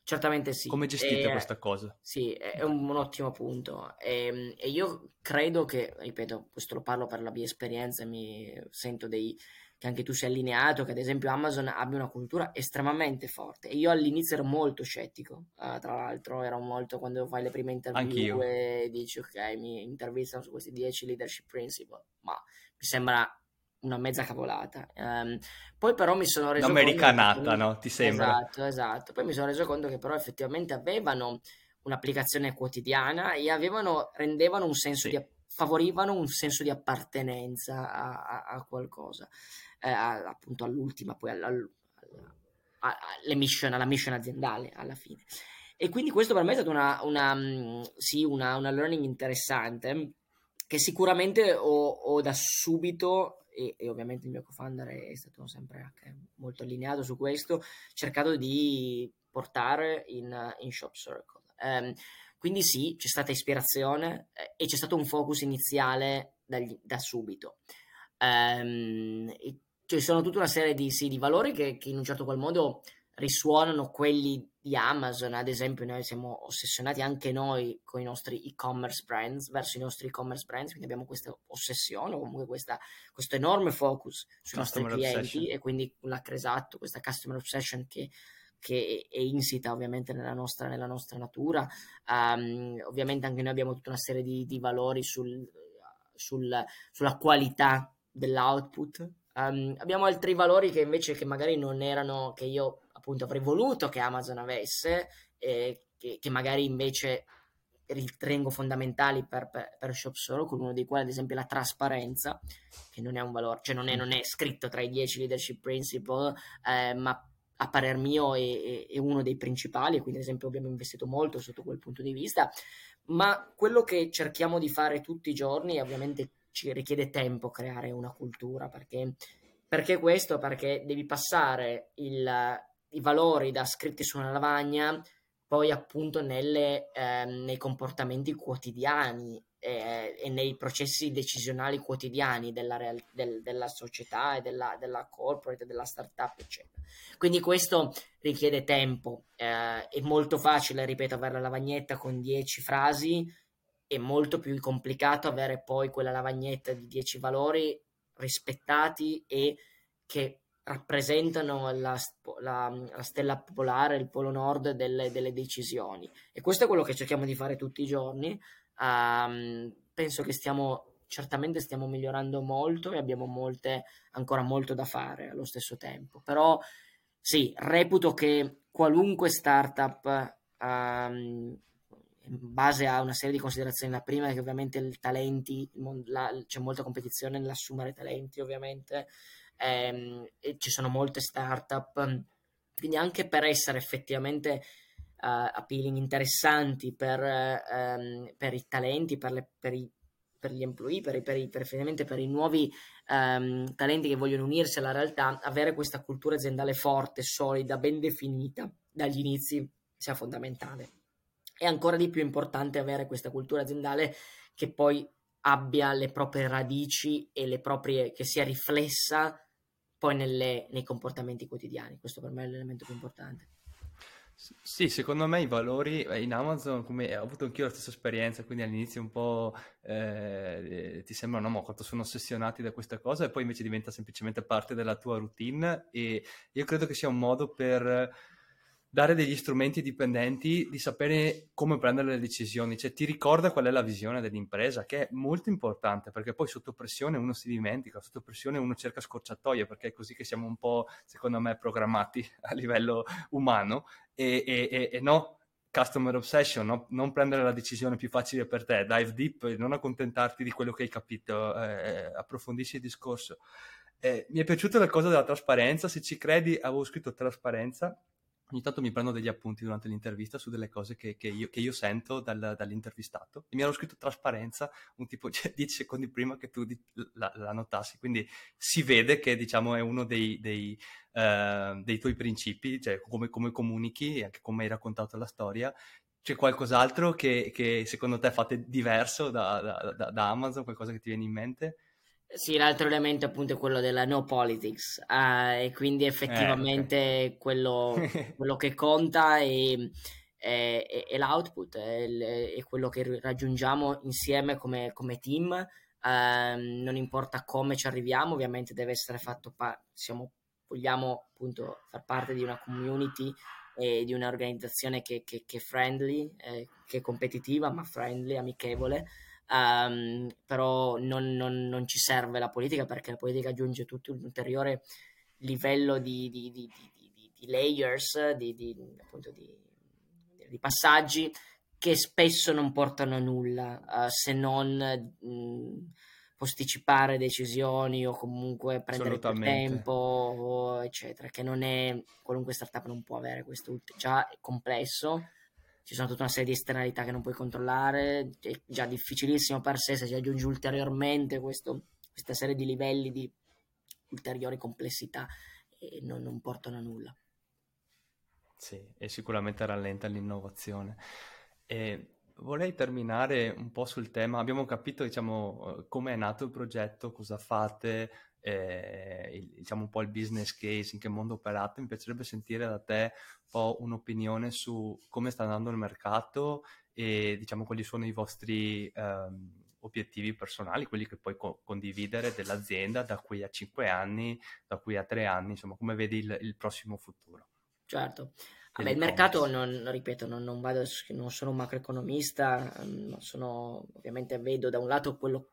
Certamente sì. Come gestite e, questa cosa? Sì, è un, un ottimo punto. E, ehm, e, io credo che, ripeto, questo lo parlo per la mia esperienza, mi sento dei, che anche tu sia allineato, che ad esempio Amazon abbia una cultura estremamente forte. E io all'inizio ero molto scettico, uh, tra l'altro ero molto quando fai le prime interview Anch'io. e dici ok, mi intervistano su questi 10 leadership principle, ma mi sembra una mezza cavolata. Um, poi però mi sono reso L'americanata, conto... no? Ti sembra? Esatto, esatto. Poi mi sono reso conto che però effettivamente avevano un'applicazione quotidiana e avevano, rendevano un senso sì. di favorivano un senso di appartenenza a, a, a qualcosa eh, appunto all'ultima, poi alla, alla, alla, mission, alla mission aziendale alla fine. E quindi questo per me è stata una, una, sì, una, una learning interessante che sicuramente ho, ho da subito e, e, ovviamente il mio co-founder è stato sempre molto allineato su questo, cercato di portare in, in Shop Circle. Um, quindi sì, c'è stata ispirazione eh, e c'è stato un focus iniziale dagli, da subito. Um, ci sono tutta una serie di, sì, di valori che, che, in un certo qual modo risuonano quelli di Amazon, ad esempio noi siamo ossessionati anche noi con i nostri e-commerce brands, verso i nostri e-commerce brands, quindi abbiamo questa ossessione o comunque questa, questo enorme focus sui customer nostri clienti obsession. e quindi la esatto, questa customer obsession che, che è insita ovviamente nella nostra, nella nostra natura. Um, ovviamente anche noi abbiamo tutta una serie di, di valori sul, sul, sulla qualità dell'output. Um, abbiamo altri valori che invece che magari non erano, che io appunto avrei voluto che Amazon avesse, eh, che, che, magari invece ritengo fondamentali per, per, per Shop Circle, uno dei quali ad esempio la trasparenza, che non è un valore, cioè non è, non è scritto tra i 10 leadership principle, eh, ma a parer mio è, è, uno dei principali, quindi ad esempio abbiamo investito molto sotto quel punto di vista, ma quello che cerchiamo di fare tutti i giorni ovviamente ci richiede tempo creare una cultura, perché, perché questo? Perché devi passare il, i valori da scritti su una lavagna poi appunto nelle, eh, nei comportamenti quotidiani eh, e nei processi decisionali quotidiani della, real- del, della società e della, della, corporate, della startup, eccetera. Quindi questo richiede tempo, eh, è molto facile, ripeto, avere la lavagnetta con 10 frasi, è molto più complicato avere poi quella lavagnetta di 10 valori rispettati e che rappresentano la, la, la, stella popolare, il polo nord delle, delle, decisioni. E questo è quello che cerchiamo di fare tutti i giorni. Um, penso che stiamo certamente stiamo migliorando molto e abbiamo molte, ancora molto da fare allo stesso tempo. Però sì, reputo che qualunque startup um, in base a una serie di considerazioni. La prima è che ovviamente il talenti, la, c'è molta competizione nell'assumere talenti, ovviamente ehm, ci sono molte startup, quindi anche per essere effettivamente uh, appealing, interessanti per, um, per, i talenti, per, le, per, i, per gli employee, per, i, per, i, per i nuovi um, talenti che vogliono unirsi alla realtà, avere questa cultura aziendale forte, solida, ben definita dagli inizi sia fondamentale. È ancora di più importante avere questa cultura aziendale che poi abbia le proprie radici e le proprie, che sia riflessa poi nelle, nei comportamenti quotidiani. Questo per me è l'elemento più importante. Sì, secondo me i valori eh, in Amazon, come ho avuto anch'io la stessa esperienza, quindi all'inizio un po' eh, ti sembrano, no, quanto sono ossessionati da questa cosa e poi invece diventa semplicemente parte della tua routine e io credo che sia un modo per dare degli strumenti ai dipendenti di sapere come prendere le decisioni, cioè ti ricorda qual è la visione dell'impresa, che è molto importante, perché poi sotto pressione uno si dimentica, sotto pressione uno cerca scorciatoie, perché è così che siamo un po', secondo me, programmati a livello umano, e, e, e no, customer obsession, no? non prendere la decisione più facile per te, dive deep, non accontentarti di quello che hai capito, eh, approfondisci il discorso. Eh, mi è piaciuta la cosa della trasparenza, se ci credi avevo scritto trasparenza, ogni tanto mi prendo degli appunti durante l'intervista su delle cose che, che, io, che io, sento dal, dall'intervistato e mi ero scritto trasparenza un tipo cioè, dieci secondi prima che tu di, la, la, notassi, quindi si vede che diciamo è uno dei, dei, uh, dei tuoi principi, cioè come, come comunichi e anche come hai raccontato la storia. C'è qualcos'altro che, che secondo te fate diverso da, da, da, da Amazon, qualcosa che ti viene in mente? Sì, l'altro elemento appunto è quello della no politics uh, e quindi effettivamente eh, quello, quello, che conta è, è, è, è l'output, è, quello che raggiungiamo insieme come, come team, uh, non importa come ci arriviamo, ovviamente deve essere fatto, pa- siamo, vogliamo appunto far parte di una community e di un'organizzazione che, che, che è friendly, eh, che è competitiva ma friendly, amichevole um, però non, non, non, ci serve la politica perché la politica aggiunge tutto un ulteriore livello di, di, di, di layers, di, appunto di, passaggi che spesso non portano a nulla uh, se non mh, posticipare decisioni o comunque prendere più tempo, eccetera, che non è qualunque startup non può avere questo, già è complesso ci sono tutta una serie di esternalità che non puoi controllare, è già difficilissimo per sé se si aggiunge ulteriormente questo, questa serie di livelli di ulteriori complessità e non, non portano a nulla. Sì, e sicuramente rallenta l'innovazione. E vorrei terminare un po' sul tema, abbiamo capito diciamo come è nato il progetto, cosa fate, eh, il, diciamo un po' il business case, in che mondo operate, mi piacerebbe sentire da te un po' un'opinione su come sta andando il mercato e diciamo quali sono i vostri ehm, obiettivi personali, quelli che puoi co- condividere dell'azienda da qui a cinque anni, da qui a tre anni, insomma come vedi il, il prossimo futuro. Certo. Vabbè, il mercato, non, ripeto, non, non, vado, non sono un macroeconomista, mm, sono, ovviamente vedo da un lato quello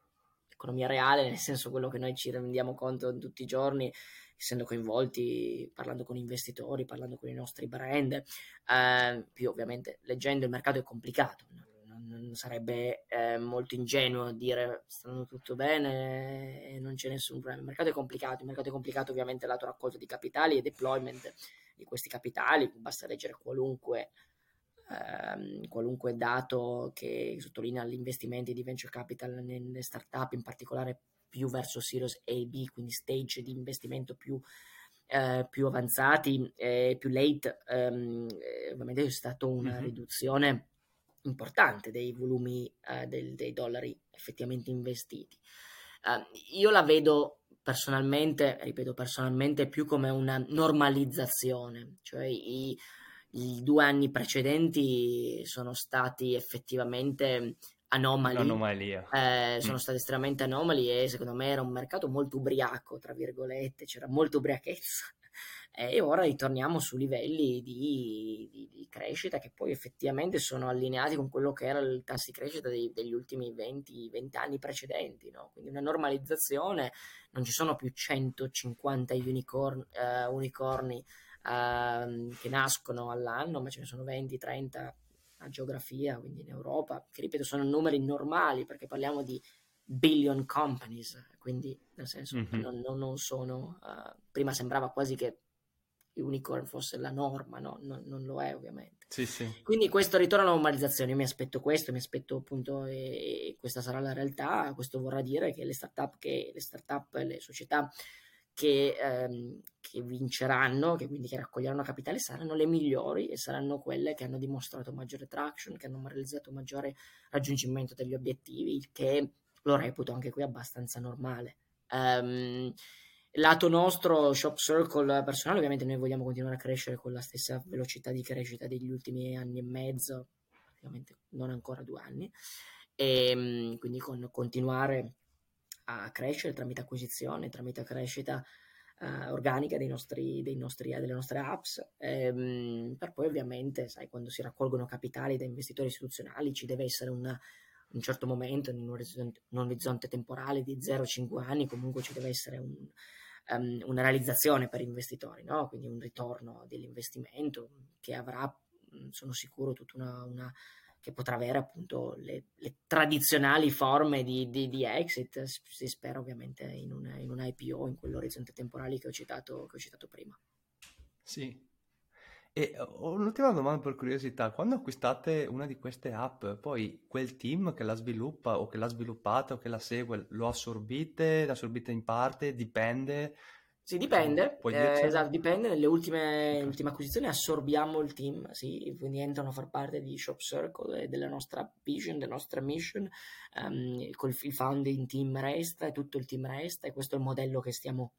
economia reale, nel senso quello che noi ci rendiamo conto tutti i giorni, essendo coinvolti, parlando con investitori, parlando con i nostri brand, eh, più ovviamente leggendo il mercato è complicato, non, sarebbe eh, molto ingenuo dire stanno tutto bene e non c'è nessun problema. Il mercato è complicato, il mercato è complicato ovviamente lato raccolta di capitali e deployment di questi capitali, basta leggere qualunque ehm, qualunque dato che sottolinea gli investimenti di venture capital nelle startup, in particolare più verso Series A e B, quindi stage di investimento più, eh, più avanzati, eh, più late, ehm, eh, ovviamente c'è stata una mm-hmm. riduzione importante dei volumi eh, del, dei dollari effettivamente investiti. Uh, io la vedo personalmente, ripeto personalmente, più come una normalizzazione, cioè i, i due anni precedenti sono stati effettivamente anomali. Un'anomalia. Eh, mm. sono stati estremamente anomali e secondo me era un mercato molto ubriaco, tra virgolette, c'era molta ubriachezza. E ora ritorniamo su livelli di, di, di, crescita che poi effettivamente sono allineati con quello che era il tasso di crescita dei, degli ultimi 20, 20 anni precedenti. No? Quindi una normalizzazione, non ci sono più 150 unicorn, eh, unicorni uh, che nascono all'anno, ma ce ne sono 20-30 a geografia, quindi in Europa, che ripeto sono numeri normali perché parliamo di billion companies, quindi nel senso mm-hmm. non, non, non, sono, uh, prima sembrava quasi che unicorn fosse la norma, no? non, non lo è ovviamente. Sì, sì. Quindi questo ritorno alla normalizzazione, io mi aspetto questo, mi aspetto appunto, e, e questa sarà la realtà, questo vorrà dire che le startup, che le, start le società che, ehm, che, vinceranno, che quindi che raccoglieranno capitale, saranno le migliori e saranno quelle che hanno dimostrato maggiore traction, che hanno realizzato maggiore raggiungimento degli obiettivi, che lo reputo anche qui abbastanza normale. Um, lato nostro, Shop Circle personale, ovviamente noi vogliamo continuare a crescere con la stessa velocità di crescita degli ultimi anni e mezzo, praticamente non ancora due anni, e ehm, quindi con continuare a crescere tramite acquisizione, tramite crescita uh, organica dei nostri, dei nostri, delle nostre apps, ehm, per poi ovviamente, sai, quando si raccolgono capitali da investitori istituzionali ci deve essere un, un certo momento, in un orizzonte, un orizzonte temporale di 0-5 anni, comunque ci deve essere un, um, una realizzazione per investitori, no? quindi un ritorno dell'investimento che avrà, sono sicuro, tutta una, una che potrà avere appunto le, le tradizionali forme di, di, di, exit, si spera ovviamente in un, in un IPO, in quell'orizzonte temporale che ho citato, che ho citato prima. Sì, e un'ultima domanda per curiosità, quando acquistate una di queste app, poi quel team che la sviluppa o che l'ha sviluppata o che la segue, lo assorbite, l'assorbite in parte, dipende? Sì, dipende, eh, esatto, dipende. Nelle ultime, ultime, acquisizioni assorbiamo il team, sì, quindi entrano a far parte di Shop Circle e della nostra vision, della nostra mission. Um, col, il founding team resta e tutto il team resta e questo è il modello che stiamo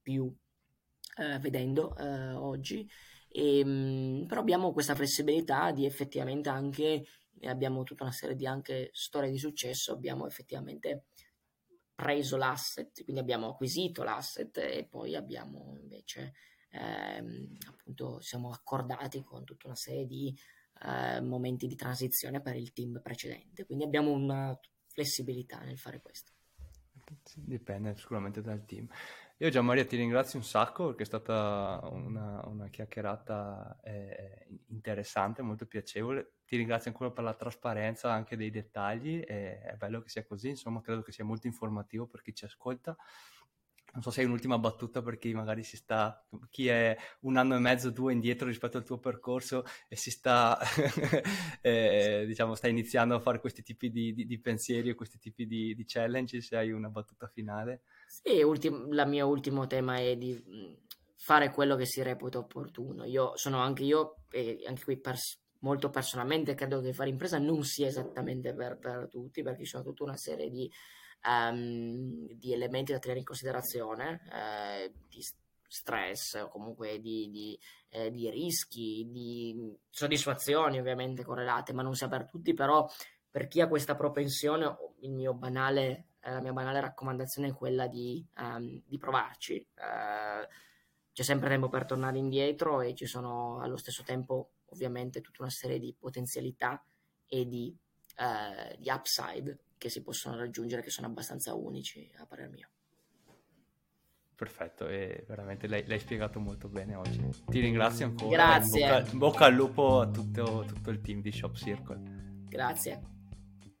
più uh, vedendo uh, oggi. E, um, però abbiamo questa flessibilità di effettivamente anche, abbiamo tutta una serie di anche storie di successo, abbiamo effettivamente preso l'asset, quindi abbiamo acquisito l'asset e poi abbiamo invece ehm, appunto siamo accordati con tutta una serie di eh, momenti di transizione per il team precedente, quindi abbiamo una flessibilità nel fare questo. Dipende sicuramente dal team. Io Gian Maria ti ringrazio un sacco perché è stata una, una chiacchierata eh, interessante, molto piacevole. Ti ringrazio ancora per la trasparenza anche dei dettagli, eh, è bello che sia così, insomma credo che sia molto informativo per chi ci ascolta. Non so se hai un'ultima battuta per chi magari si sta, chi è un anno e mezzo, due indietro rispetto al tuo percorso e si sta, eh, diciamo, sta iniziando a fare questi tipi di, di, di pensieri e questi tipi di, di, challenge, se hai una battuta finale. Sì, ultim- il mio ultimo tema è di fare quello che si reputa opportuno. Io sono anche io, e anche qui pers- molto personalmente, credo che fare impresa non sia esattamente per, per tutti, perché ci sono tutta una serie di um, di elementi da tenere in considerazione, eh, di stress o comunque di, di, eh, di, rischi, di soddisfazioni ovviamente correlate, ma non sia per tutti, però per chi ha questa propensione, banale, eh, la mia banale raccomandazione è quella di, um, di provarci. Eh, c'è sempre tempo per tornare indietro e ci sono allo stesso tempo ovviamente tutta una serie di potenzialità e di, di upside che si possono raggiungere che sono abbastanza unici a parer mio. Perfetto, e veramente l'hai, l'hai, spiegato molto bene oggi. Ti ringrazio ancora. Grazie. Bocca, bocca, al lupo a tutto, tutto il team di Shop Circle. Grazie.